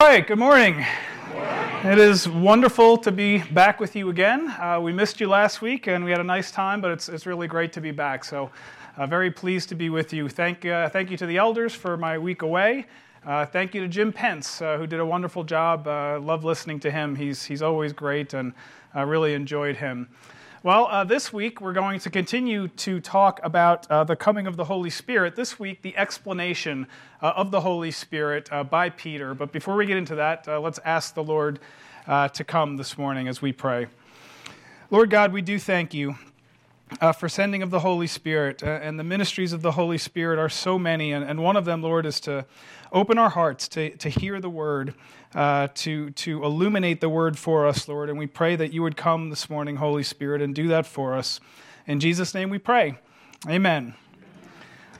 All right, good morning. It is wonderful to be back with you again. Uh, we missed you last week and we had a nice time, but it's, it's really great to be back. So, uh, very pleased to be with you. Thank, uh, thank you to the elders for my week away. Uh, thank you to Jim Pence, uh, who did a wonderful job. Uh, love listening to him. He's, he's always great and I really enjoyed him. Well, uh, this week we're going to continue to talk about uh, the coming of the Holy Spirit. This week, the explanation uh, of the Holy Spirit uh, by Peter. But before we get into that, uh, let's ask the Lord uh, to come this morning as we pray. Lord God, we do thank you. for sending of the Holy Spirit, and the ministries of the Holy Spirit are so many, and, and one of them, Lord, is to open our hearts to, to hear the word, uh, to, to illuminate the word for us, Lord. And we pray that you would come this morning, Holy Spirit, and do that for us. In Jesus' name we pray. Amen.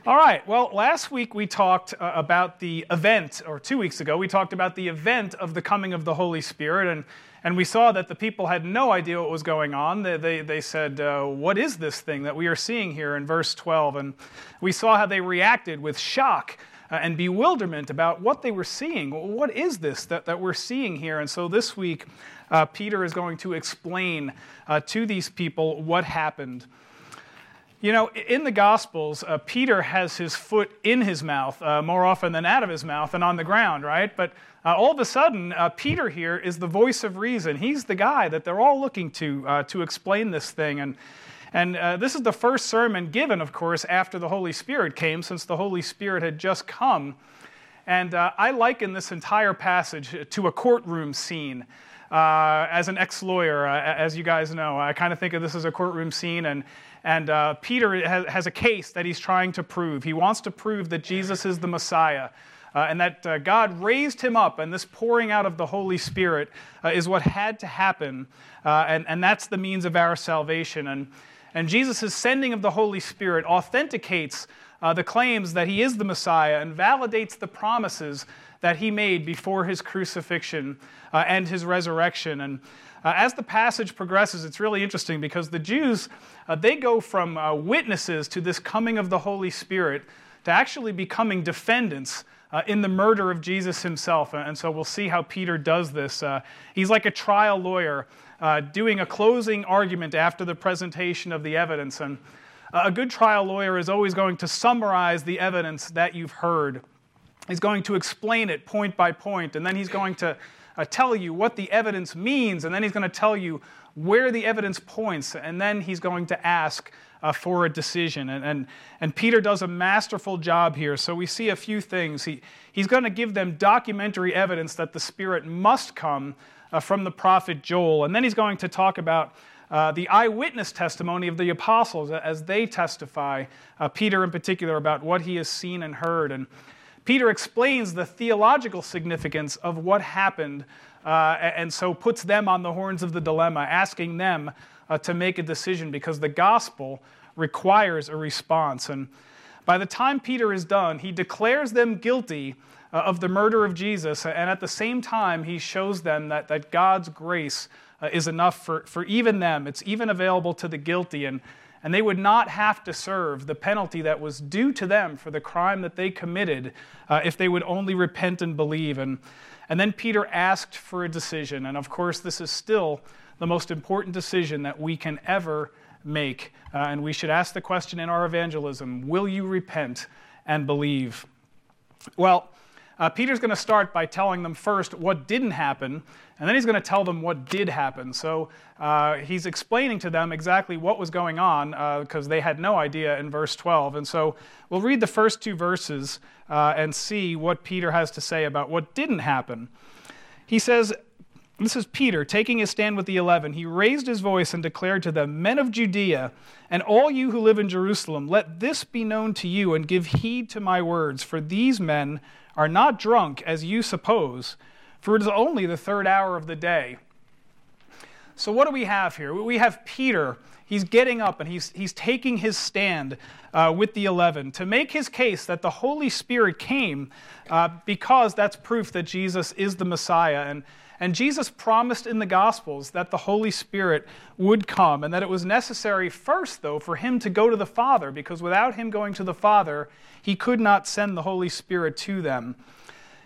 All right, well, last week we talked uh, about the event, or two weeks ago, we talked about the event of the coming of the Holy Spirit, and, and we saw that the people had no idea what was going on. They, they, they said, uh, What is this thing that we are seeing here in verse 12? And we saw how they reacted with shock and bewilderment about what they were seeing. What is this that, that we're seeing here? And so this week, uh, Peter is going to explain uh, to these people what happened. You know, in the Gospels, uh, Peter has his foot in his mouth uh, more often than out of his mouth and on the ground, right? But uh, all of a sudden, uh, Peter here is the voice of reason. He's the guy that they're all looking to uh, to explain this thing. And and uh, this is the first sermon given, of course, after the Holy Spirit came, since the Holy Spirit had just come. And uh, I liken this entire passage to a courtroom scene. Uh, as an ex lawyer, uh, as you guys know, I kind of think of this as a courtroom scene. And, and uh, Peter has, has, a case that he's trying to prove. He wants to prove that Jesus is the Messiah. Uh, and that uh, God raised him up, and this pouring out of the Holy Spirit uh, is what had to happen, uh, and, and that's the means of our salvation. And, and Jesus' sending of the Holy Spirit authenticates uh, the claims that he is the Messiah and validates the promises that he made before his crucifixion uh, and his resurrection. And uh, as the passage progresses, it's really interesting because the Jews, uh, they go from uh, witnesses to this coming of the Holy Spirit to actually becoming defendants uh, in the murder of Jesus himself. And so we'll see how Peter does this. Uh, he's like a trial lawyer uh, doing a closing argument after the presentation of the evidence. And a good trial lawyer is always going to summarize the evidence that you've heard. He's going to explain it point by point, and then he's going to uh, tell you what the evidence means, and then he's going to tell you where the evidence points, and then he's going to ask uh, for a decision. And, and, and Peter does a masterful job here. So we see a few things. He, he's going to give them documentary evidence that the Spirit must come uh, from the prophet Joel. And then he's going to talk about uh, the eyewitness testimony of the apostles as they testify, uh, Peter in particular, about what he has seen and heard. And Peter explains the theological significance of what happened uh, and so puts them on the horns of the dilemma, asking them uh, to make a decision because the gospel requires a response. And by the time Peter is done, he declares them guilty uh, of the murder of Jesus, and at the same time, he shows them that, that God's grace uh, is enough for, for even them. It's even available to the guilty, and, and they would not have to serve the penalty that was due to them for the crime that they committed uh, if they would only repent and believe. And, and then Peter asked for a decision, and of course, this is still the most important decision that we can ever make. Uh, and we should ask the question in our evangelism Will you repent and believe? Well, uh, Peter's going to start by telling them first what didn't happen, and then he's going to tell them what did happen. So uh, he's explaining to them exactly what was going on because uh, they had no idea in verse 12. And so we'll read the first two verses uh, and see what Peter has to say about what didn't happen. He says, this is Peter taking his stand with the eleven. He raised his voice and declared to them, Men of Judea, and all you who live in Jerusalem, let this be known to you, and give heed to my words, for these men are not drunk as you suppose, for it is only the third hour of the day. So, what do we have here? We have Peter. He's getting up and he's, he's taking his stand uh, with the eleven to make his case that the Holy Spirit came uh, because that's proof that Jesus is the Messiah. And, and Jesus promised in the Gospels that the Holy Spirit would come, and that it was necessary first, though, for him to go to the Father, because without him going to the Father, he could not send the Holy Spirit to them.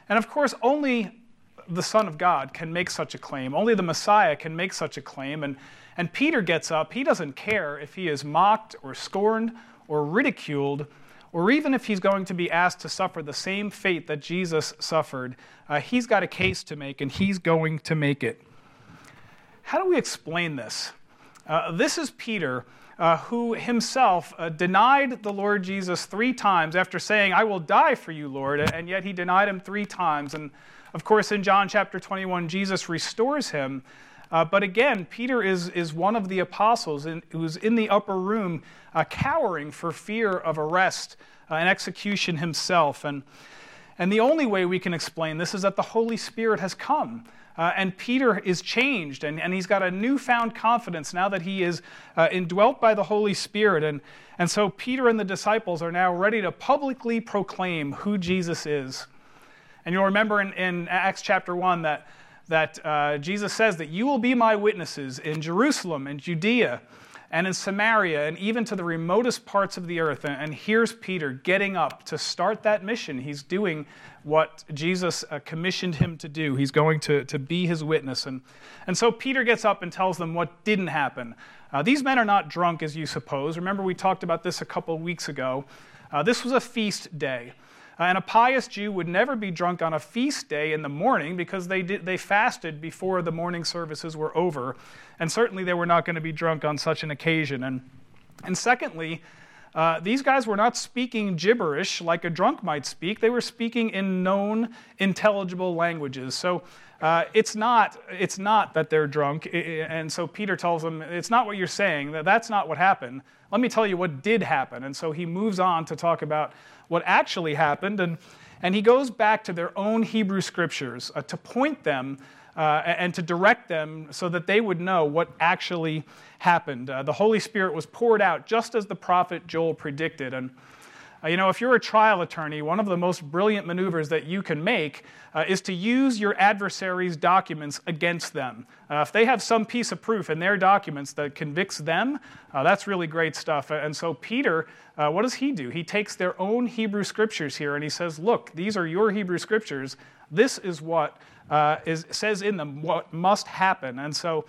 And of course, only the Son of God can make such a claim. Only the Messiah can make such a claim. And, and Peter gets up. He doesn't care if he is mocked or scorned or ridiculed, or even if he's going to be asked to suffer the same fate that Jesus suffered. Uh, he's got a case to make, and he's going to make it. How do we explain this? Uh, this is Peter uh, who himself uh, denied the Lord Jesus three times after saying, I will die for you, Lord, and yet he denied him three times. And of course, in John chapter 21, Jesus restores him. Uh, but again, Peter is, is one of the apostles in, who's in the upper room uh, cowering for fear of arrest uh, and execution himself. And, and the only way we can explain this is that the Holy Spirit has come. Uh, and Peter is changed, and, and he's got a newfound confidence now that he is uh, indwelt by the Holy Spirit. And, and so Peter and the disciples are now ready to publicly proclaim who Jesus is. And you'll remember in, in Acts chapter 1 that, that uh, Jesus says that you will be my witnesses in Jerusalem and Judea and in Samaria and even to the remotest parts of the earth. And, here's Peter getting up to start that mission. He's doing what Jesus uh, commissioned him to do. He's going to, to be his witness. And, and so Peter gets up and tells them what didn't happen. Uh, these men are not drunk, as you suppose. Remember, we talked about this a couple weeks ago. Uh, this was a feast day. Uh, and a pious Jew would never be drunk on a feast day in the morning because they, did, they fasted before the morning services were over. And certainly they were not going to be drunk on such an occasion. And, and secondly, uh, these guys were not speaking gibberish like a drunk might speak. They were speaking in known, intelligible languages. So uh, it's, not, it's not that they're drunk. And so Peter tells them, It's not what you're saying. That's not what happened. Let me tell you what did happen. And so he moves on to talk about what actually happened. And, and he goes back to their own Hebrew scriptures uh, to point them uh, and to direct them so that they would know what actually happened. Uh, the Holy Spirit was poured out just as the prophet Joel predicted. And uh, you know, if you're a trial attorney, one of the most brilliant maneuvers that you can make uh, is to use your adversary's documents against them. Uh, if they have some piece of proof in their documents that convicts them, uh, that's really great stuff. And so, Peter, uh, what does he do? He takes their own Hebrew scriptures here and he says, Look, these are your Hebrew scriptures. This is what uh, is, says in them what must happen. And so,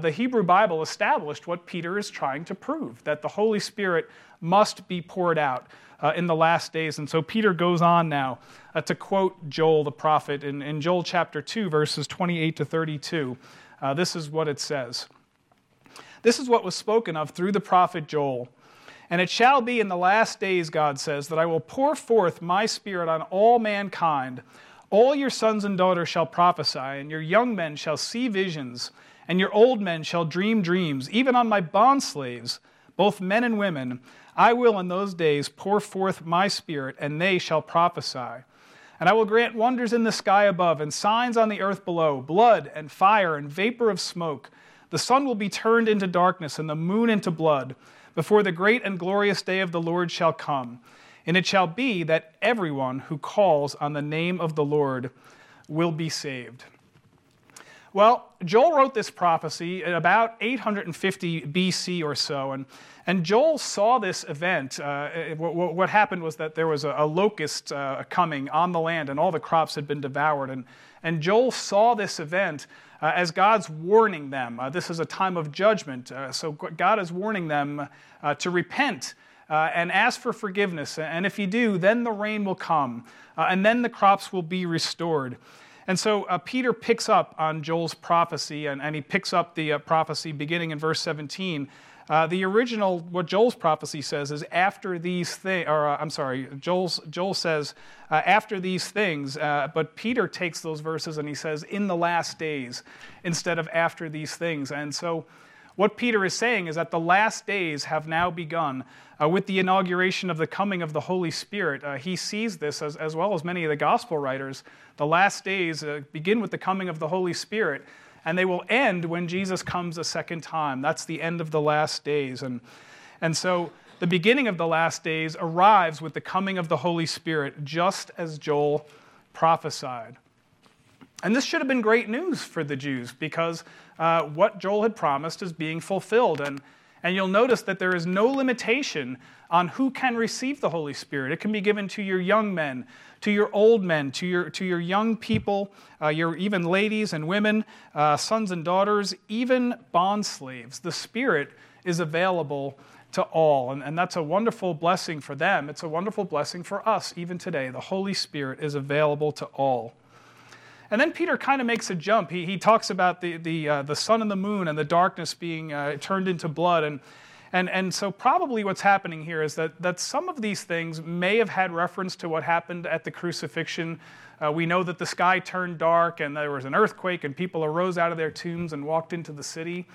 the Hebrew Bible established what Peter is trying to prove that the Holy Spirit must be poured out uh, in the last days. And so Peter goes on now uh, to quote Joel the prophet in, in Joel chapter 2, verses 28 to 32. Uh, this is what it says This is what was spoken of through the prophet Joel. And it shall be in the last days, God says, that I will pour forth my spirit on all mankind. All your sons and daughters shall prophesy, and your young men shall see visions, and your old men shall dream dreams, even on my bondslaves, both men and women. I will in those days pour forth my spirit, and they shall prophesy. And I will grant wonders in the sky above, and signs on the earth below blood, and fire, and vapor of smoke. The sun will be turned into darkness, and the moon into blood, before the great and glorious day of the Lord shall come. And it shall be that everyone who calls on the name of the Lord will be saved. Well, Joel wrote this prophecy at about 850 BC or so, and, and Joel saw this event. Uh, what, what, happened was that there was a, a locust uh, coming on the land, and all the crops had been devoured. And, and Joel saw this event uh, as God's warning them. Uh, this is a time of judgment, uh, so God is warning them uh, to repent. And ask for forgiveness. And if you do, then the rain will come, and then the crops will be restored. And so uh, Peter picks up on Joel's prophecy, and, and he picks up the uh, prophecy beginning in verse 17. Uh, the original, what Joel's prophecy says is after these things, or uh, I'm sorry, Joel's, Joel says uh, after these things, uh, but Peter takes those verses and he says in the last days instead of after these things. And so what Peter is saying is that the last days have now begun. Uh, with the inauguration of the coming of the Holy Spirit, uh, he sees this, as, as well as many of the gospel writers. The last days uh, begin with the coming of the Holy Spirit, and they will end when Jesus comes a second time. That's the end of the last days. And, and so the beginning of the last days arrives with the coming of the Holy Spirit, just as Joel prophesied. And this should have been great news for the Jews because uh, what Joel had promised is being fulfilled. And, And you'll notice that there is no limitation on who can receive the Holy Spirit. It can be given to your young men, to your old men, to your, to your young people, uh, your even ladies and women, uh, sons and daughters, even bond slaves. The Spirit is available to all. And, and that's a wonderful blessing for them. It's a wonderful blessing for us even today. The Holy Spirit is available to all. And then Peter kind of makes a jump. He, he talks about the, the, uh, the sun and the moon and the darkness being uh, turned into blood. And, and, and so, probably what's happening here is that, that some of these things may have had reference to what happened at the crucifixion. Uh, we know that the sky turned dark and there was an earthquake and people arose out of their tombs and walked into the city.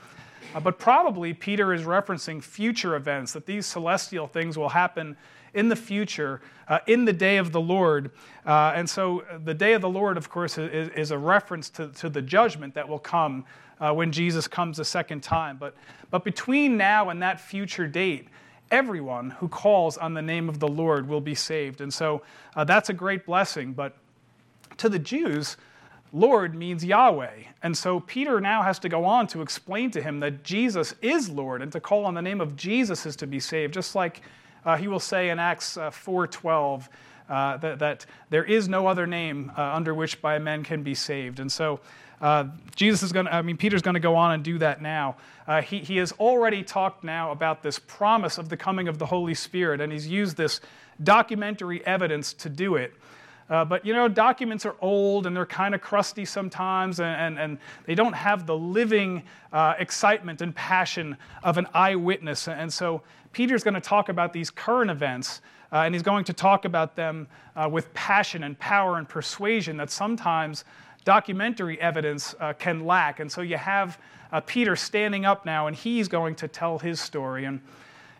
Uh, but probably Peter is referencing future events, that these celestial things will happen in the future, uh, in the day of the Lord. Uh, and so uh, the day of the Lord, of course, is, is a reference to, to the judgment that will come uh, when Jesus comes a second time. But, but between now and that future date, everyone who calls on the name of the Lord will be saved. And so uh, that's a great blessing. But to the Jews, Lord means Yahweh. And so Peter now has to go on to explain to him that Jesus is Lord and to call on the name of Jesus is to be saved, just like uh, he will say in Acts uh, 4:12 uh, that, that, there is no other name uh, under which by men can be saved. And so uh, Jesus is going to, I mean, Peter's going to go on and do that now. Uh, he, he has already talked now about this promise of the coming of the Holy Spirit, and he's used this documentary evidence to do it. Uh, but you know, documents are old and they're kind of crusty sometimes, and, and, and, they don't have the living uh, excitement and passion of an eyewitness. And so Peter's going to talk about these current events, uh, and he's going to talk about them uh, with passion and power and persuasion that sometimes documentary evidence uh, can lack. And so you have uh, Peter standing up now, and he's going to tell his story. And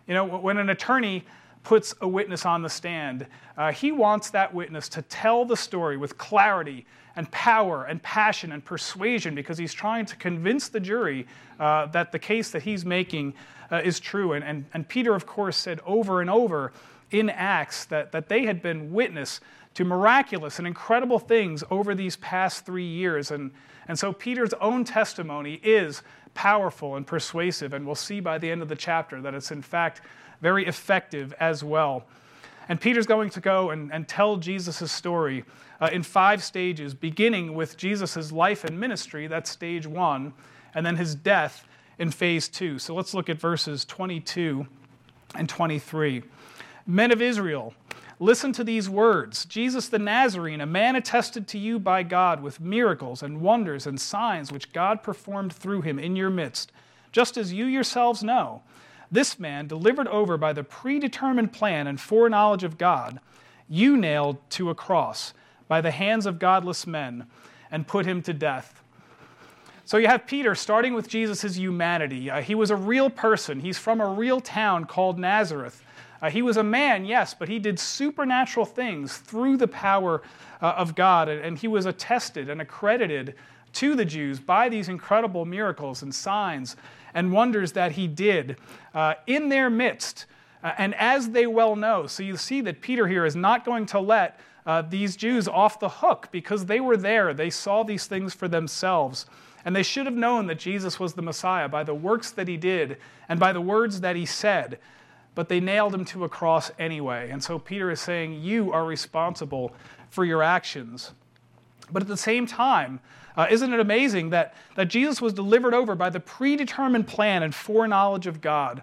you know, when an attorney puts a witness on the stand, uh, he wants that witness to tell the story with clarity and power and passion and persuasion because he's trying to convince the jury uh, that the case that he's making uh, is true. And, and, and Peter, of course, said over and over in Acts that, that they had been witness to miraculous and incredible things over these past three years. And, and so Peter's own testimony is powerful and persuasive, and we'll see by the end of the chapter that it's in fact very effective as well. And Peter's going to go and, and tell Jesus' story uh, in five stages, beginning with Jesus' life and ministry, that's stage one, and then his death in phase two. So let's look at verses 22 and 23. Men of Israel, listen to these words Jesus the Nazarene, a man attested to you by God with miracles and wonders and signs which God performed through him in your midst, just as you yourselves know. This man, delivered over by the predetermined plan and foreknowledge of God, you nailed to a cross by the hands of godless men and put him to death. So you have Peter starting with Jesus' humanity. Uh, he was a real person, he's from a real town called Nazareth. Uh, he was a man, yes, but he did supernatural things through the power uh, of God, and, and he was attested and accredited to the Jews by these incredible miracles and signs and wonders that he did uh, in their midst. Uh, and as they well know, so you see that Peter here is not going to let uh, these Jews off the hook because they were there. They saw these things for themselves. And they should have known that Jesus was the Messiah by the works that he did and by the words that he said. But they nailed him to a cross anyway. And so Peter is saying, You are responsible for your actions. But at the same time, uh, isn't it amazing that, that Jesus was delivered over by the predetermined plan and foreknowledge of God?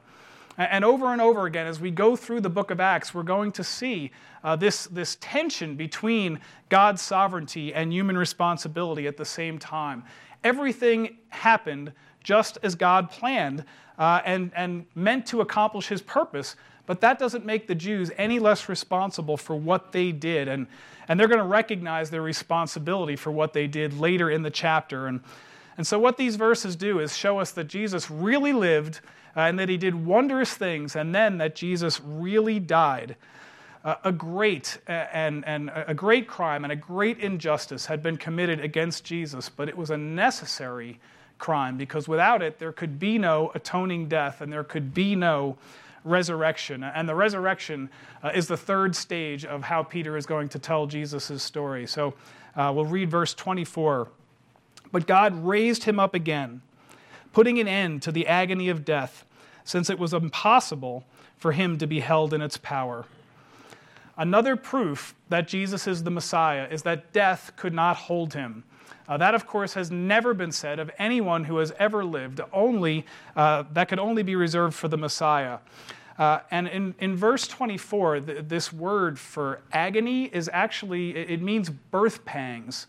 And over and over again, as we go through the book of Acts, we're going to see uh, this, this tension between God's sovereignty and human responsibility at the same time. Everything happened just as God planned uh, and, and meant to accomplish his purpose, but that doesn't make the Jews any less responsible for what they did. And, and they're going to recognize their responsibility for what they did later in the chapter. And, and so, what these verses do is show us that Jesus really lived uh, and that he did wondrous things, and then that Jesus really died. Uh, a great uh, and, and a great crime and a great injustice had been committed against Jesus, but it was a necessary crime because without it, there could be no atoning death and there could be no resurrection. And the resurrection uh, is the third stage of how Peter is going to tell Jesus' story. So uh, we'll read verse 24. But God raised him up again, putting an end to the agony of death since it was impossible for him to be held in its power. Another proof that Jesus is the Messiah is that death could not hold him. Uh, that, of course, has never been said of anyone who has ever lived. Only uh, that could only be reserved for the Messiah. Uh, and in, in verse 24, th- this word for agony is actually, it means birth pangs.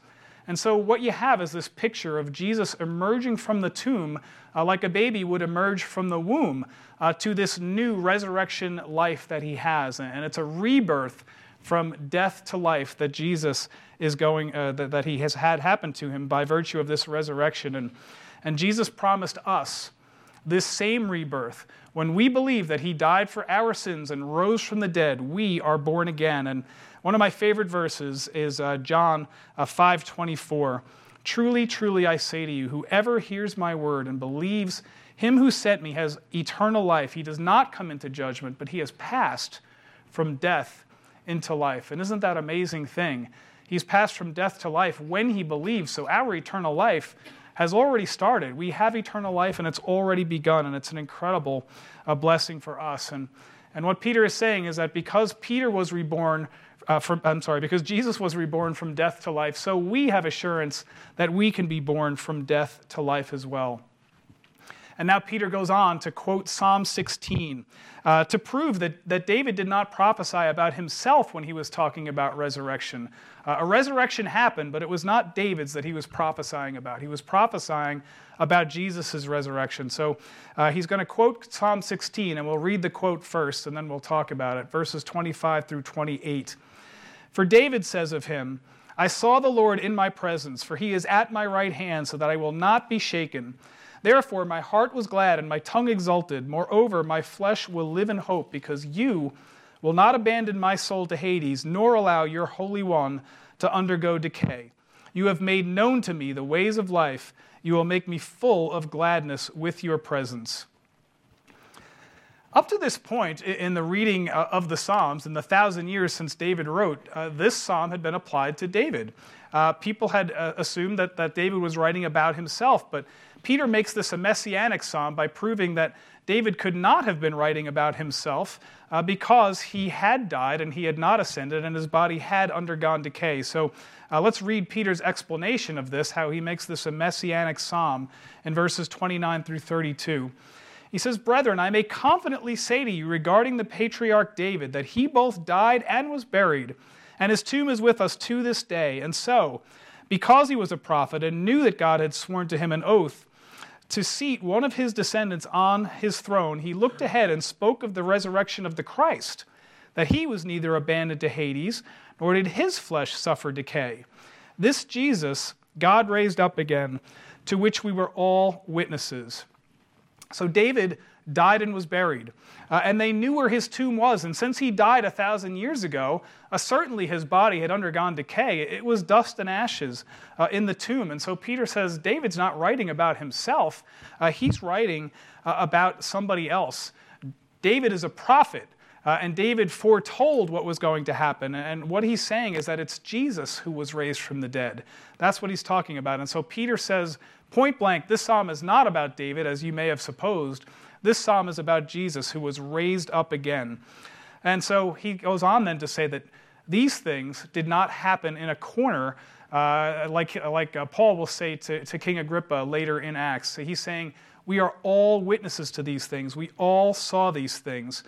And so, what you have is this picture of Jesus emerging from the tomb uh, like a baby would emerge from the womb uh, to this new resurrection life that he has. And it's a rebirth from death to life that Jesus is going, uh, that, that he has had happen to him by virtue of this resurrection. And, and Jesus promised us this same rebirth. When we believe that he died for our sins and rose from the dead, we are born again. And one of my favorite verses is uh, John uh, 5:24. Truly, truly, I say to you, whoever hears my word and believes him who sent me has eternal life. He does not come into judgment, but he has passed from death into life. And isn't that amazing thing? He's passed from death to life when he believes. So our eternal life has already started. We have eternal life and it's already begun, and it's an incredible uh, blessing for us. And, and what Peter is saying is that because Peter was reborn, uh, from, I'm sorry, because Jesus was reborn from death to life, so we have assurance that we can be born from death to life as well. And now Peter goes on to quote Psalm 16 uh, to prove that, that David did not prophesy about himself when he was talking about resurrection. Uh, a resurrection happened, but it was not David's that he was prophesying about. He was prophesying about Jesus' resurrection. So uh, he's going to quote Psalm 16, and we'll read the quote first, and then we'll talk about it, verses 25 through 28. For David says of him, I saw the Lord in my presence, for he is at my right hand, so that I will not be shaken. Therefore, my heart was glad and my tongue exulted. Moreover, my flesh will live in hope, because you will not abandon my soul to Hades, nor allow your Holy One to undergo decay. You have made known to me the ways of life. You will make me full of gladness with your presence. Up to this point in the reading uh, of the Psalms, in the thousand years since David wrote, uh, this psalm had been applied to David. Uh, people had uh, assumed that, that David was writing about himself, but Peter makes this a messianic psalm by proving that David could not have been writing about himself uh, because he had died and he had not ascended and his body had undergone decay. So uh, let's read Peter's explanation of this, how he makes this a messianic psalm in verses 29 through 32. He says, Brethren, I may confidently say to you regarding the patriarch David that he both died and was buried, and his tomb is with us to this day. And so, because he was a prophet and knew that God had sworn to him an oath, to seat one of his descendants on his throne, he looked ahead and spoke of the resurrection of the Christ, that he was neither abandoned to Hades, nor did his flesh suffer decay. This Jesus God raised up again, to which we were all witnesses. So David died and was buried. Uh, and they knew where his tomb was. And since he died a thousand years ago, uh, certainly his body had undergone decay. It was dust and ashes uh, in the tomb. And so Peter says David's not writing about himself, uh, he's writing uh, about somebody else. David is a prophet. Uh, and David foretold what was going to happen. And what he's saying is that it's Jesus who was raised from the dead. That's what he's talking about. And so Peter says, point blank, this psalm is not about David, as you may have supposed. This psalm is about Jesus who was raised up again. And so he goes on then to say that these things did not happen in a corner, uh, like, like uh, Paul will say to, to King Agrippa later in Acts. So he's saying, We are all witnesses to these things. We all saw these things.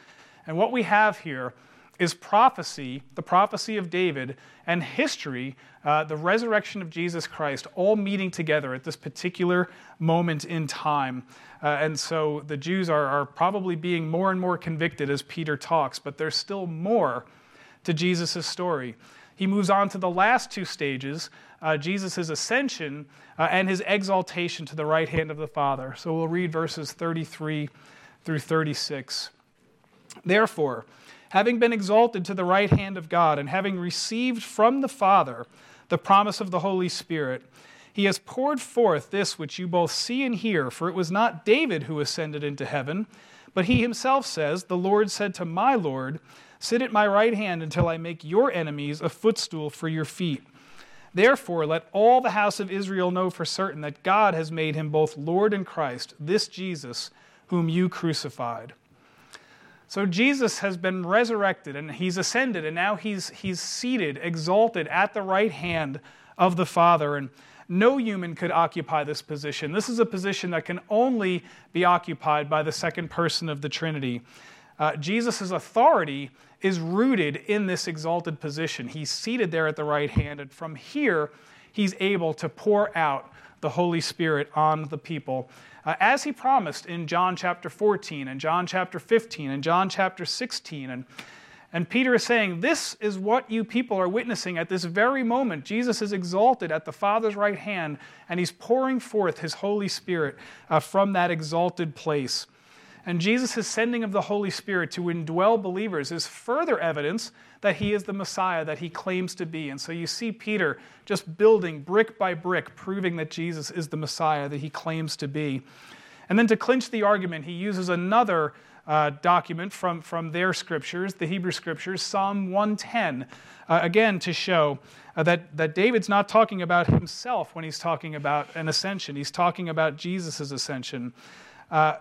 And what we have here is prophecy, the prophecy of David, and history, uh, the resurrection of Jesus Christ, all meeting together at this particular moment in time. Uh, and so the Jews are, are probably being more and more convicted as Peter talks, but there's still more to Jesus' story. He moves on to the last two stages uh, Jesus' ascension uh, and his exaltation to the right hand of the Father. So we'll read verses 33 through 36. Therefore, having been exalted to the right hand of God, and having received from the Father the promise of the Holy Spirit, he has poured forth this which you both see and hear. For it was not David who ascended into heaven, but he himself says, The Lord said to my Lord, Sit at my right hand until I make your enemies a footstool for your feet. Therefore, let all the house of Israel know for certain that God has made him both Lord and Christ, this Jesus whom you crucified. So Jesus has been resurrected and he's ascended, and now he's, he's seated, exalted at the right hand of the Father. And no human could occupy this position. This is a position that can only be occupied by the second person of the Trinity. Uh, Jesus' authority is rooted in this exalted position. He's seated there at the right hand, and from here, he's able to pour out the Holy Spirit on the people uh, as he promised in John chapter 14 and John chapter 15 and John chapter 16. And, and Peter is saying, This is what you people are witnessing at this very moment. Jesus is exalted at the Father's right hand, and he's pouring forth his Holy Spirit uh, from that exalted place. And Jesus' sending of the Holy Spirit to indwell believers is further evidence that he is the Messiah that he claims to be. And so you see Peter just building brick by brick, proving that Jesus is the Messiah that he claims to be. And then to clinch the argument, he uses another uh, document from, from their scriptures, the Hebrew scriptures, Psalm 110, uh, again to show uh, that, that David's not talking about himself when he's talking about an ascension. He's talking about Jesus' ascension. Uh,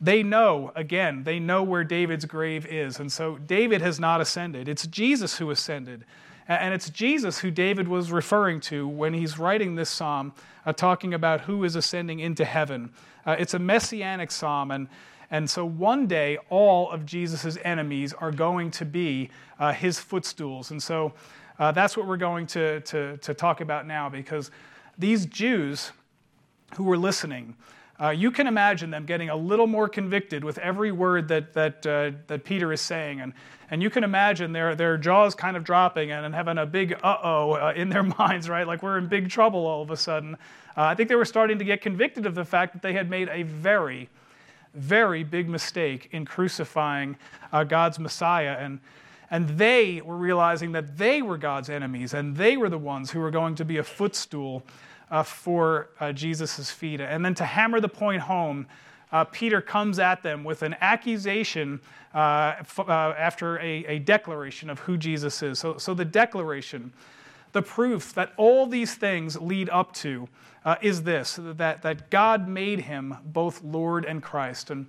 they know, again, they know where David's grave is. And so David has not ascended. It's Jesus who ascended. And it's Jesus who David was referring to when he's writing this psalm, uh, talking about who is ascending into heaven. Uh, it's a messianic psalm. And, and so one day, all of Jesus' enemies are going to be uh, his footstools. And so uh, that's what we're going to, to, to talk about now because these Jews who were listening, uh, you can imagine them getting a little more convicted with every word that, that, uh, that Peter is saying. And, and you can imagine their, their jaws kind of dropping and, and having a big uh oh in their minds, right? Like we're in big trouble all of a sudden. Uh, I think they were starting to get convicted of the fact that they had made a very, very big mistake in crucifying uh, God's Messiah. And, and they were realizing that they were God's enemies and they were the ones who were going to be a footstool uh, for uh, Jesus' feet. And then to hammer the point home, uh, Peter comes at them with an accusation uh, f- uh, after a, a, declaration of who Jesus is. So, so, the declaration, the proof that all these things lead up to, uh, is this that, that God made him both Lord and Christ. And,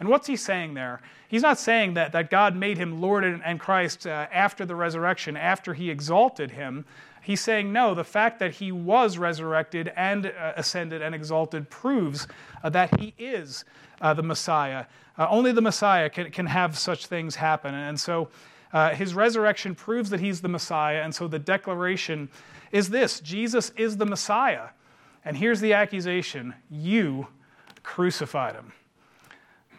and what's he saying there? He's not saying that, that God made him Lord and, and Christ after the resurrection, after he exalted him. He's saying, no, the fact that he was resurrected and uh, ascended and exalted proves uh, that he is uh, the Messiah. Uh, only the Messiah can, can have such things happen. And so uh, his resurrection proves that he's the Messiah. And so the declaration is this Jesus is the Messiah. And here's the accusation you crucified him.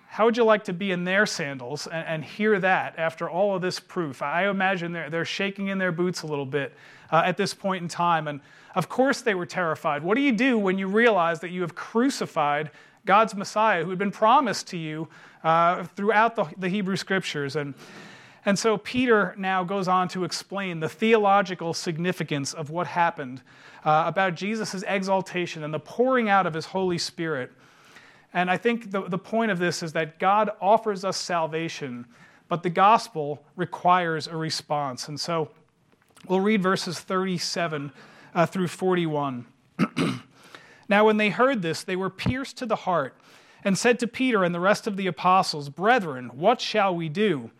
How would you like to be in their sandals and, and hear that after all of this proof? I imagine they're, they're shaking in their boots a little bit uh, at this point in time. And of course, they were terrified. What do you do when you realize that you have crucified God's Messiah who had been promised to you uh, throughout the, the Hebrew Scriptures? And and so Peter now goes on to explain the theological significance of what happened uh, about Jesus' exaltation and the pouring out of his Holy Spirit. And I think the, the point of this is that God offers us salvation, but the gospel requires a response. And so We'll read verses 37 uh, through 41. now, when they heard this, they were pierced to the heart and said to Peter and the rest of the apostles, Brethren, what shall we do?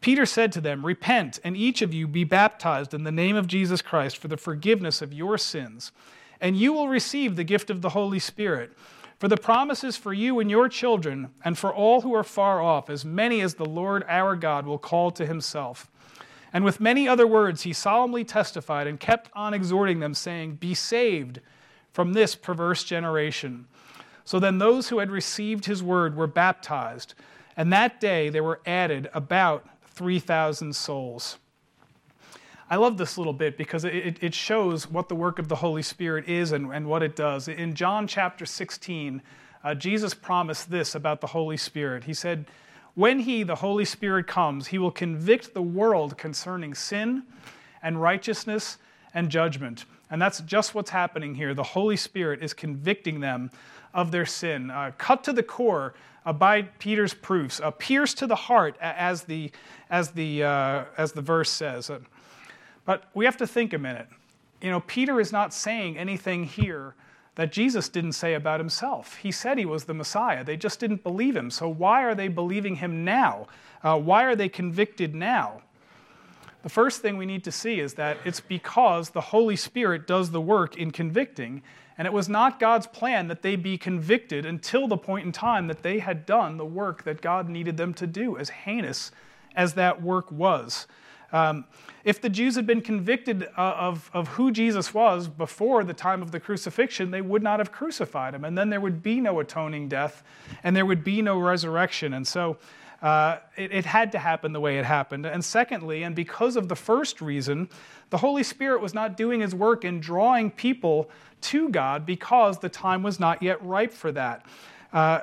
Peter said to them, Repent, and each of you be baptized in the name of Jesus Christ for the forgiveness of your sins, and you will receive the gift of the Holy Spirit. For the promise is for you and your children, and for all who are far off, as many as the Lord our God will call to himself. And with many other words, he solemnly testified and kept on exhorting them, saying, Be saved from this perverse generation. So then those who had received his word were baptized, and that day there were added about 3,000 souls. I love this little bit because it, it shows what the work of the Holy Spirit is and, and what it does. In John chapter 16, uh, Jesus promised this about the Holy Spirit. He said, when He, the Holy Spirit, comes, He will convict the world concerning sin and righteousness and judgment. And that's just what's happening here. The Holy Spirit is convicting them of their sin, uh, cut to the core by Peter's proofs, uh, pierced to the heart, as the, as the, uh, as the verse says. Uh, but we have to think a minute. You know, Peter is not saying anything here that Jesus didn't say about himself. He said he was the Messiah. They just didn't believe him. So why are they believing him now? Uh, why are they convicted now? The first thing we need to see is that it's because the Holy Spirit does the work in convicting, and it was not God's plan that they be convicted until the point in time that they had done the work that God needed them to do, as heinous as that work was. Um, if the Jews had been convicted uh, of, of who Jesus was before the time of the crucifixion, they would not have crucified him. And then there would be no atoning death, and there would be no resurrection. And so uh, it, it had to happen the way it happened. And secondly, and because of the first reason, the Holy Spirit was not doing his work in drawing people to God because the time was not yet ripe for that. Uh,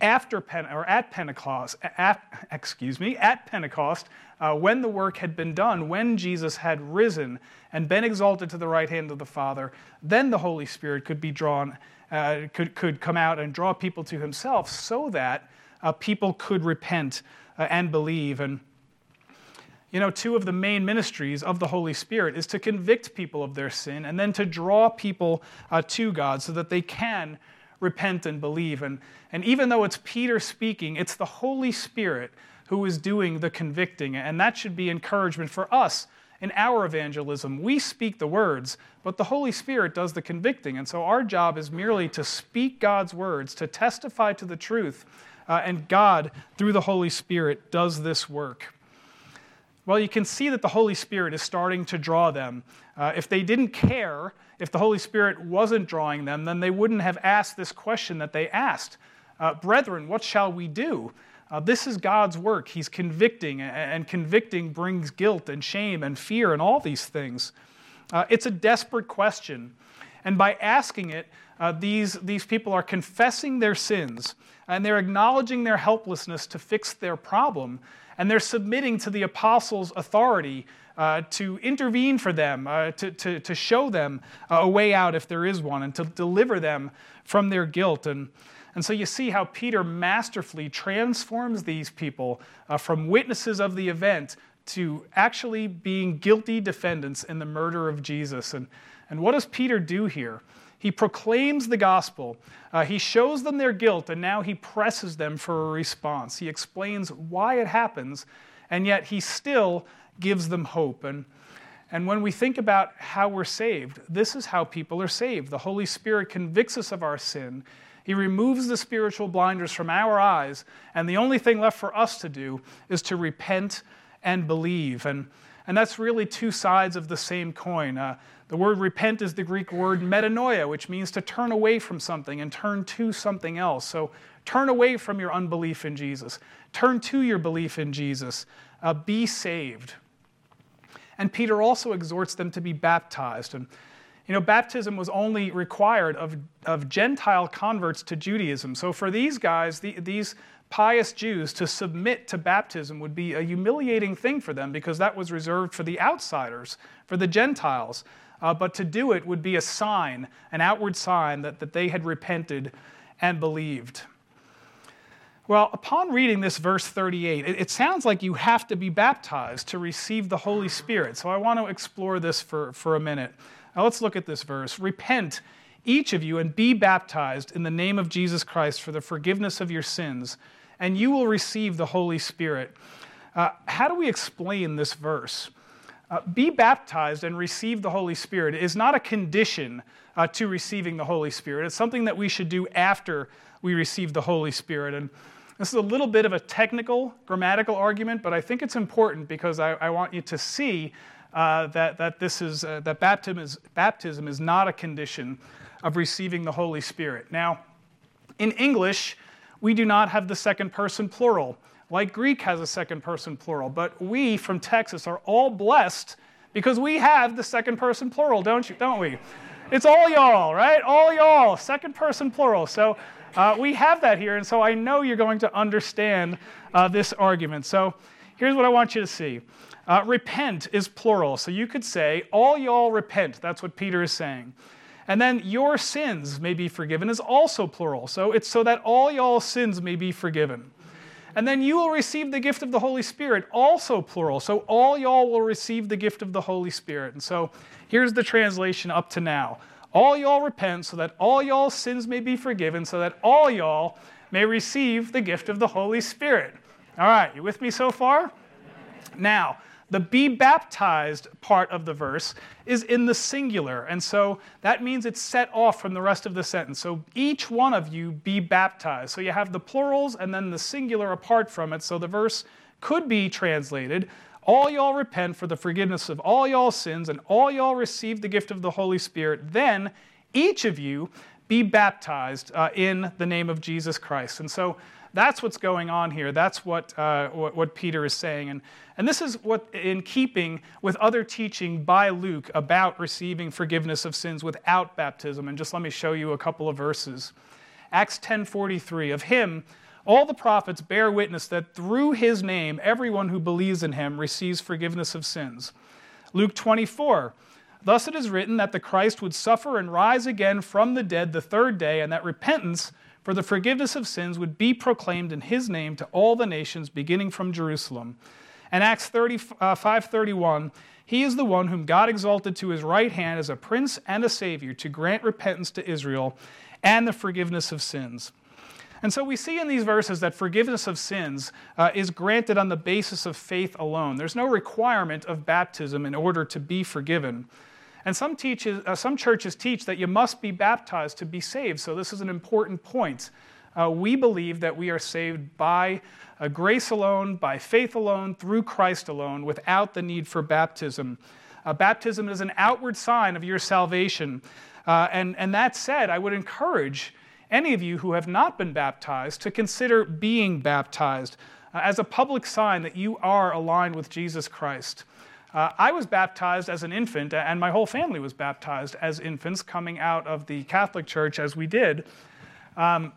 after Pen- or at Pentecost, at, excuse me, at Pentecost, uh, when the work had been done, when Jesus had risen and been exalted to the right hand of the Father, then the Holy Spirit could be drawn, uh, could, could come out and draw people to Himself, so that uh, people could repent uh, and believe. And you know, two of the main ministries of the Holy Spirit is to convict people of their sin and then to draw people uh, to God so that they can repent and believe. And, and even though it's Peter speaking, it's the Holy Spirit who is doing the convicting. And that should be encouragement for us in our evangelism. We speak the words, but the Holy Spirit does the convicting. And so our job is merely to speak God's words, to testify to the truth. Uh, and God, through the Holy Spirit, does this work. Well, you can see that the Holy Spirit is starting to draw them. Uh, if they didn't care, if the Holy Spirit wasn't drawing them, then they wouldn't have asked this question that they asked uh, Brethren, what shall we do? Uh, this is God's work. He's convicting, and convicting brings guilt and shame and fear and all these things. Uh, it's a desperate question. And by asking it, uh, these, these people are confessing their sins and they're acknowledging their helplessness to fix their problem. And they're submitting to the apostles' authority uh, to intervene for them, uh, to, to, to show them a way out if there is one, and to deliver them from their guilt. And, and so you see how Peter masterfully transforms these people uh, from witnesses of the event to actually being guilty defendants in the murder of Jesus. And, and what does Peter do here? He proclaims the gospel. Uh, he shows them their guilt, and now he presses them for a response. He explains why it happens, and yet he still gives them hope. And, and when we think about how we're saved, this is how people are saved. The Holy Spirit convicts us of our sin. He removes the spiritual blinders from our eyes, and the only thing left for us to do is to repent and believe. And, and that's really two sides of the same coin. Uh, the word repent is the Greek word metanoia, which means to turn away from something and turn to something else. So turn away from your unbelief in Jesus, turn to your belief in Jesus, uh, be saved. And Peter also exhorts them to be baptized. And you know, baptism was only required of, of Gentile converts to Judaism. So for these guys, the, these pious Jews to submit to baptism would be a humiliating thing for them because that was reserved for the outsiders, for the Gentiles. Uh, but to do it would be a sign, an outward sign that, that they had repented and believed. Well, upon reading this verse 38, it, it, sounds like you have to be baptized to receive the Holy Spirit. So I want to explore this for, for a minute. Now let's look at this verse. Repent, each of you, and be baptized in the name of Jesus Christ for the forgiveness of your sins, and you will receive the Holy Spirit. Uh, how do we explain this verse? Uh, be baptized and receive the Holy Spirit is not a condition uh, to receiving the Holy Spirit. It's something that we should do after we receive the Holy Spirit. And this is a little bit of a technical, grammatical argument, but I think it's important because I, I want you to see uh, that, that, this is, uh, that baptism is, baptism is not a condition of receiving the Holy Spirit. Now, in English, we do not have the second person plural like Greek has a second person plural. But we from Texas are all blessed because we have the second person plural, don't you? Don't we? It's all y'all, right? All y'all, second person plural. So uh, we have that here, and so I know you're going to understand uh, this argument. So here's what I want you to see. Uh, repent is plural, so you could say, all y'all repent. That's what Peter is saying. And then your sins may be forgiven is also plural. So it's so that all y'all sins may be forgiven. And then you will receive the gift of the Holy Spirit, also plural. So all y'all will receive the gift of the Holy Spirit. And so here's the translation up to now all y'all repent so that all y'all sins may be forgiven, so that all y'all may receive the gift of the Holy Spirit. All right, you with me so far? Now, the be baptized part of the verse is in the singular, and so that means it's set off from the rest of the sentence. So each one of you be baptized. So you have the plurals and then the singular apart from it. So the verse could be translated all y'all repent for the forgiveness of all y'all sins, and all y'all receive the gift of the Holy Spirit. Then each of you be baptized uh, in the name of Jesus Christ. And so that's what's going on here. That's what, uh, what, what, Peter is saying. And, and this is what, in keeping with other teaching by Luke about receiving forgiveness of sins without baptism. And just let me show you a couple of verses. Acts 10:43 of him all the prophets bear witness that through his name, everyone who believes in him receives forgiveness of sins. Luke 24. Thus it is written that the Christ would suffer and rise again from the dead the third day, and that repentance for the forgiveness of sins would be proclaimed in his name to all the nations, beginning from Jerusalem. And Acts 30, uh, 5:31, he is the one whom God exalted to his right hand as a prince and a savior to grant repentance to Israel and the forgiveness of sins. And so we see in these verses that forgiveness of sins uh, is granted on the basis of faith alone. There's no requirement of baptism in order to be forgiven. And some, teaches, uh, some churches teach that you must be baptized to be saved. So this is an important point. Uh, we believe that we are saved by uh, grace alone, by faith alone, through Christ alone, without the need for baptism. Uh, baptism is an outward sign of your salvation. Uh, and, and that said, I would encourage any of you who have not been baptized to consider being baptized uh, as a public sign that you are aligned with Jesus Christ. Uh, I was baptized as an infant, and my whole family was baptized as infants coming out of the Catholic Church as we did. Um,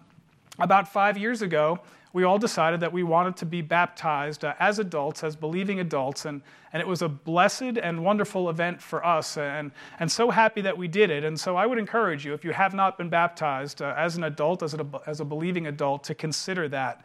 about five years ago, we all decided that we wanted to be baptized uh, as adults, as believing adults, and, and it was a blessed and wonderful event for us, and, and so happy that we did it. And so I would encourage you, if you have not been baptized uh, as an adult, as a, as a believing adult, to consider that.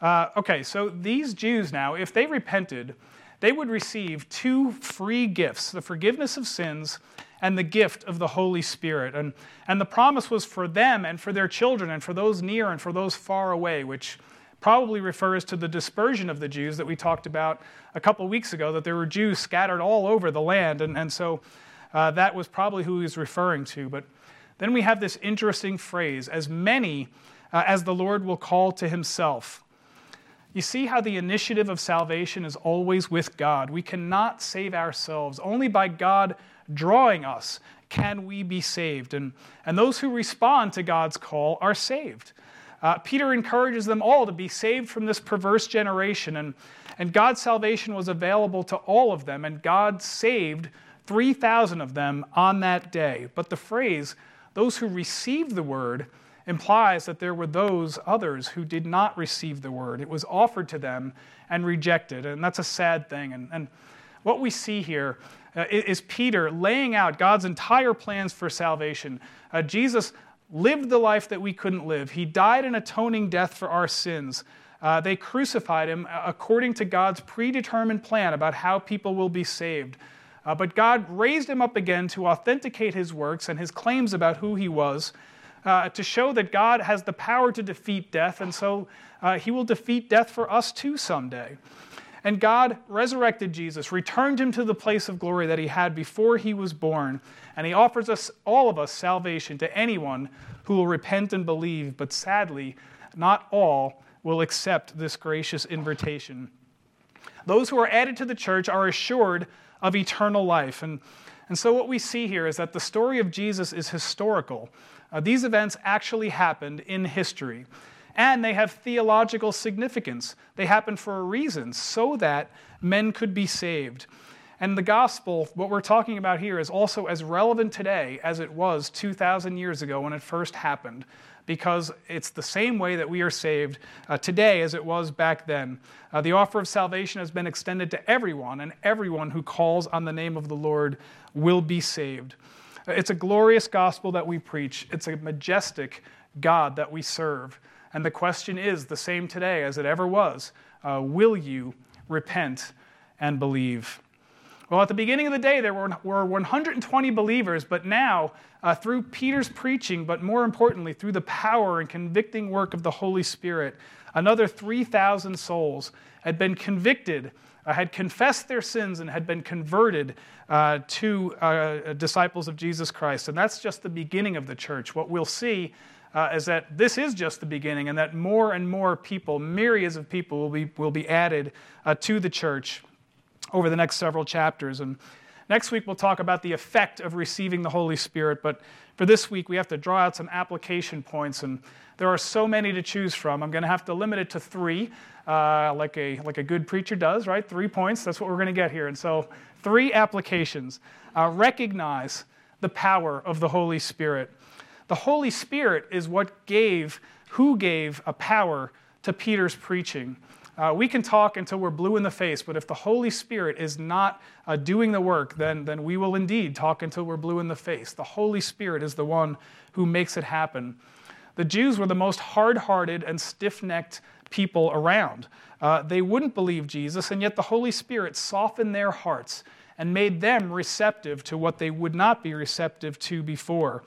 Uh, okay, so these Jews now, if they repented, they would receive two free gifts the forgiveness of sins and the gift of the Holy Spirit. And, and the promise was for them and for their children and for those near and for those far away, which probably refers to the dispersion of the Jews that we talked about a couple weeks ago, that there were Jews scattered all over the land. And, and so uh, that was probably who he was referring to. But then we have this interesting phrase as many uh, as the Lord will call to himself. You see how the initiative of salvation is always with God. We cannot save ourselves. Only by God drawing us can we be saved. And, and those who respond to God's call are saved. Uh, Peter encourages them all to be saved from this perverse generation. And, and God's salvation was available to all of them, and God saved 3,000 of them on that day. But the phrase, those who received the word, implies that there were those others who did not receive the word. It was offered to them and rejected, and that's a sad thing. And, and what we see here uh, is Peter laying out God's entire plans for salvation. Uh, Jesus lived the life that we couldn't live, He died an atoning death for our sins. Uh, they crucified him uh, according to God's predetermined plan about how people will be saved. Uh, but God raised him up again to authenticate his works and his claims about who he was, uh, to show that God has the power to defeat death, and so uh, he will defeat death for us too someday. And God resurrected Jesus, returned him to the place of glory that he had before he was born. And he offers us, all of us, salvation to anyone who will repent and believe. But sadly, not all will accept this gracious invitation. Those who are added to the church are assured of eternal life. And, and so, what we see here is that the story of Jesus is historical. Uh, these events actually happened in history and they have theological significance. They happen for a reason, so that men could be saved. And the gospel, what we're talking about here, is also as relevant today as it was 2,000 years ago when it first happened, because it's the same way that we are saved uh, today as it was back then. Uh, the offer of salvation has been extended to everyone, and everyone who calls on the name of the Lord will be saved. It's a glorious gospel that we preach, it's a majestic God that we serve. And the question is the same today as it ever was uh, Will you repent and believe? Well, at the beginning of the day, there were, were 120 believers, but now, uh, through Peter's preaching, but more importantly, through the power and convicting work of the Holy Spirit, another 3,000 souls had been convicted, uh, had confessed their sins, and had been converted uh, to uh, disciples of Jesus Christ. And that's just the beginning of the church. What we'll see uh, is that this is just the beginning, and that more and more people, myriads of people, will be, will be added uh, to the church over the next several chapters. And next week, we'll talk about the effect of receiving the Holy Spirit. But for this week, we have to draw out some application points. And there are so many to choose from. I'm going to have to limit it to three, uh, like, a, like a good preacher does, right? Three points. That's what we're going to get here. And so, three applications. Uh, recognize the power of the Holy Spirit. The Holy Spirit is what gave, who gave a power to Peter's preaching. Uh, we can talk until we're blue in the face, but if the Holy Spirit is not uh, doing the work, then, then we will indeed talk until we're blue in the face. The Holy Spirit is the one who makes it happen. The Jews were the most hard hearted and stiff necked people around. Uh, they wouldn't believe Jesus, and yet the Holy Spirit softened their hearts and made them receptive to what they would not be receptive to before.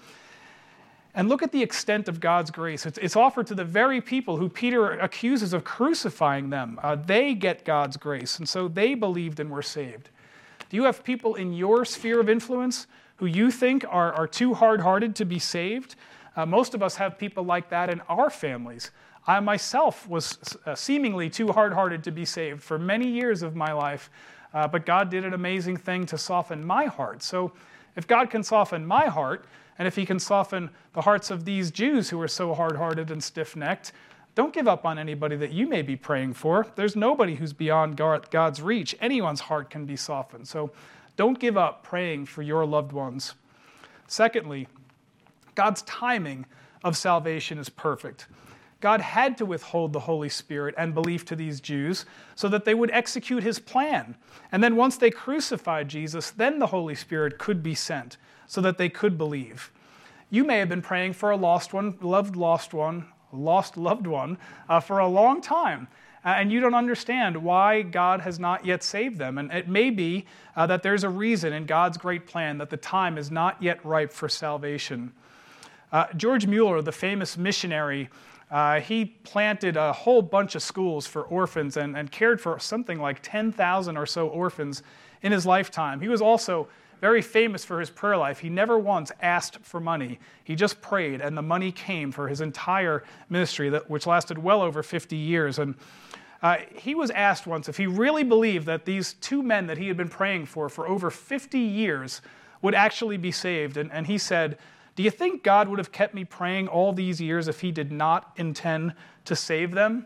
And look at the extent of God's grace. It's, it's, offered to the very people who Peter accuses of crucifying them. Uh, they get God's grace, and so they believed and were saved. Do you have people in your sphere of influence who you think are, are too hard hearted to be saved? Uh, most of us have people like that in our families. I myself was uh, seemingly too hard hearted to be saved for many years of my life, uh, but God did an amazing thing to soften my heart. So if God can soften my heart, and if he can soften the hearts of these Jews who are so hard hearted and stiff necked, don't give up on anybody that you may be praying for. There's nobody who's beyond God's reach. Anyone's heart can be softened. So don't give up praying for your loved ones. Secondly, God's timing of salvation is perfect. God had to withhold the Holy Spirit and belief to these Jews so that they would execute his plan. And then once they crucified Jesus, then the Holy Spirit could be sent so that they could believe. You may have been praying for a lost one, loved lost one, lost loved one uh, for a long time. Uh, and you don't understand why God has not yet saved them. And it may be uh, that there's a reason in God's great plan that the time is not yet ripe for salvation. Uh, George Mueller, the famous missionary, uh, he planted a whole bunch of schools for orphans and, and cared for something like 10,000 or so orphans in his lifetime. He was also very famous for his prayer life. He never once asked for money. He just prayed, and the money came for his entire ministry, that, which lasted well over 50 years. And uh, he was asked once if he really believed that these two men that he had been praying for for over 50 years would actually be saved. And, and he said, Do you think God would have kept me praying all these years if he did not intend to save them?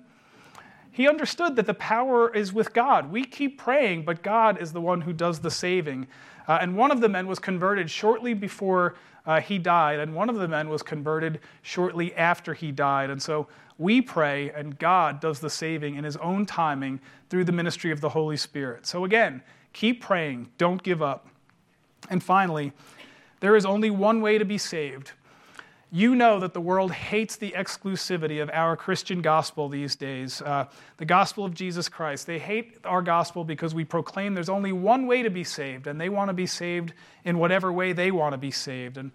He understood that the power is with God. We keep praying, but God is the one who does the saving. Uh, and one of the men was converted shortly before uh, he died, and one of the men was converted shortly after he died. And so we pray, and God does the saving in his own timing through the ministry of the Holy Spirit. So again, keep praying, don't give up. And finally, there is only one way to be saved you know that the world hates the exclusivity of our Christian gospel these days, uh, the gospel of Jesus Christ. They hate our gospel because we proclaim there's only one way to be saved, and they want to be saved in whatever way they want to be saved. And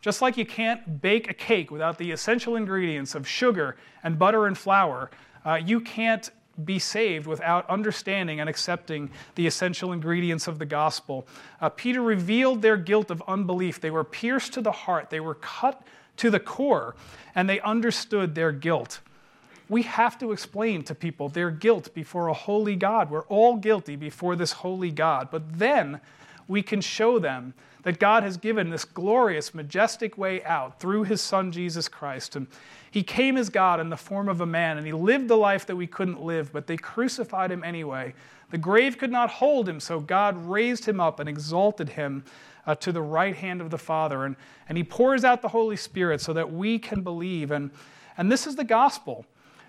just like you can't bake a cake without the essential ingredients of sugar and butter and flour, uh, you can't be saved without understanding and accepting the essential ingredients of the gospel. Uh, Peter revealed their guilt of unbelief. They were pierced to the heart, they were cut to the core, and they understood their guilt. We have to explain to people their guilt before a holy God. We're all guilty before this holy God. But then we can show them that God has given this glorious, majestic way out through his Son, Jesus Christ. And he came as God in the form of a man, and he lived the life that we couldn't live, but they crucified him anyway. The grave could not hold him, so God raised him up and exalted him uh, to the right hand of the Father. And, and He pours out the Holy Spirit so that we can believe. And, and this is the gospel.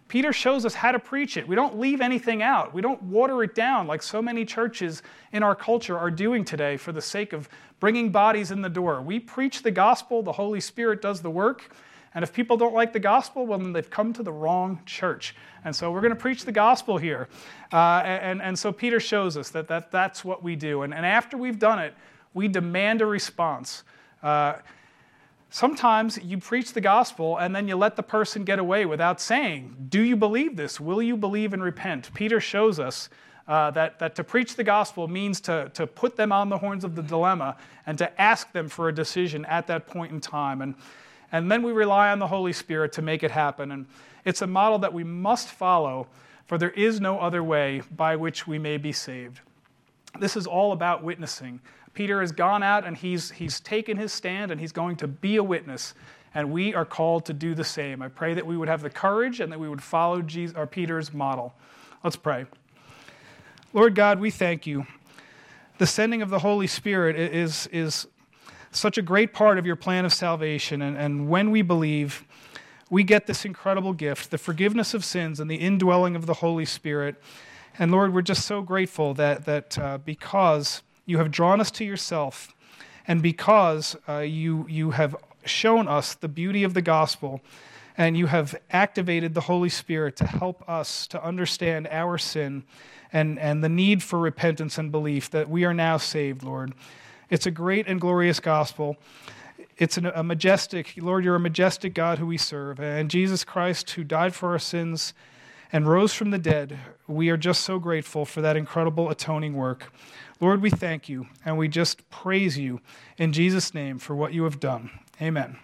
Peter shows us how to preach it. We don't leave anything out. We don't water it down like so many churches in our culture are doing today for the sake of bringing bodies in the door. We preach the gospel, the Holy Spirit does the work, And if people don't like the gospel, well, then they've come to the wrong church. And so we're going to preach the gospel here. Uh, and, and so Peter shows us that, that that's what we do. And, and after we've done it, we demand a response. Uh, sometimes you preach the gospel and then you let the person get away without saying, Do you believe this? Will you believe and repent? Peter shows us uh, that, that to preach the gospel means to, to put them on the horns of the dilemma and to ask them for a decision at that point in time. And, and then we rely on the Holy Spirit to make it happen. And it's a model that we must follow, for there is no other way by which we may be saved. This is all about witnessing. Peter has gone out and he's, he's taken his stand and he's going to be a witness. And we are called to do the same. I pray that we would have the courage and that we would follow Jesus, or Peter's model. Let's pray. Lord God, we thank you. The sending of the Holy Spirit is, is such a great part of your plan of salvation. And, and when we believe, we get this incredible gift the forgiveness of sins and the indwelling of the Holy Spirit. And Lord, we're just so grateful that, that uh, because you have drawn us to yourself, and because uh, you, you have shown us the beauty of the gospel, and you have activated the Holy Spirit to help us to understand our sin and, and the need for repentance and belief that we are now saved, Lord. It's a great and glorious gospel. It's an, a majestic, Lord, you're a majestic God who we serve. And Jesus Christ, who died for our sins and rose from the dead, we are just so grateful for that incredible atoning work. Lord, we thank you and we just praise you in Jesus' name for what you have done. Amen.